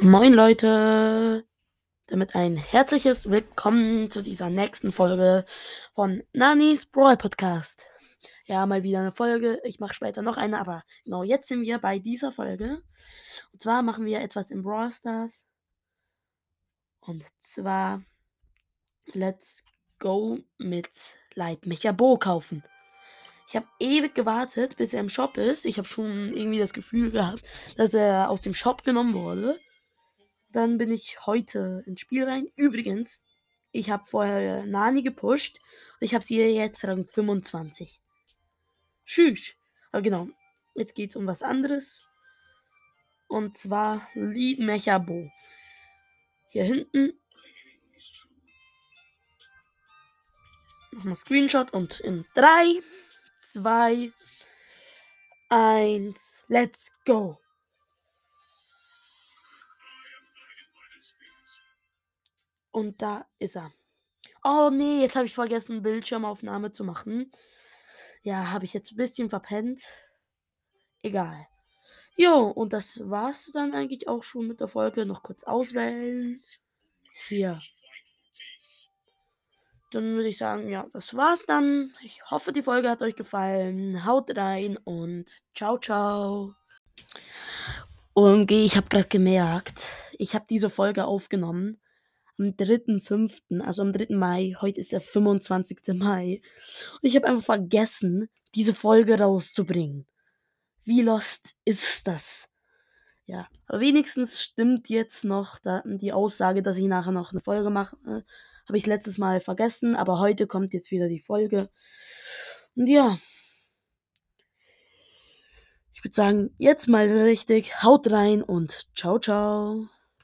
Moin Leute, damit ein herzliches Willkommen zu dieser nächsten Folge von Nanis Brawl Podcast. Ja, mal wieder eine Folge. Ich mache später noch eine, aber genau jetzt sind wir bei dieser Folge. Und zwar machen wir etwas in Brawl Stars. Und zwar Let's Go mit Light Mecha Bo kaufen. Ich habe ewig gewartet, bis er im Shop ist. Ich habe schon irgendwie das Gefühl gehabt, dass er aus dem Shop genommen wurde. Dann bin ich heute ins Spiel rein. Übrigens, ich habe vorher Nani gepusht. Und ich habe sie jetzt Rang 25. Tschüss. Aber genau, jetzt geht es um was anderes. Und zwar Lead Mechabo. Hier hinten. Nochmal Screenshot und in 3, 2, 1, let's go. Und da ist er. Oh nee, jetzt habe ich vergessen, Bildschirmaufnahme zu machen. Ja, habe ich jetzt ein bisschen verpennt. Egal. Jo, und das war's dann eigentlich auch schon mit der Folge. Noch kurz auswählen. Hier. Dann würde ich sagen, ja, das war's dann. Ich hoffe, die Folge hat euch gefallen. Haut rein und ciao, ciao. OMG, ich habe gerade gemerkt, ich habe diese Folge aufgenommen am 3.5., also am 3. Mai. Heute ist der 25. Mai. Und ich habe einfach vergessen, diese Folge rauszubringen. Wie lost ist das? Ja, aber wenigstens stimmt jetzt noch die Aussage, dass ich nachher noch eine Folge mache. Habe ich letztes Mal vergessen, aber heute kommt jetzt wieder die Folge. Und ja. Ich würde sagen, jetzt mal richtig, haut rein und ciao, ciao.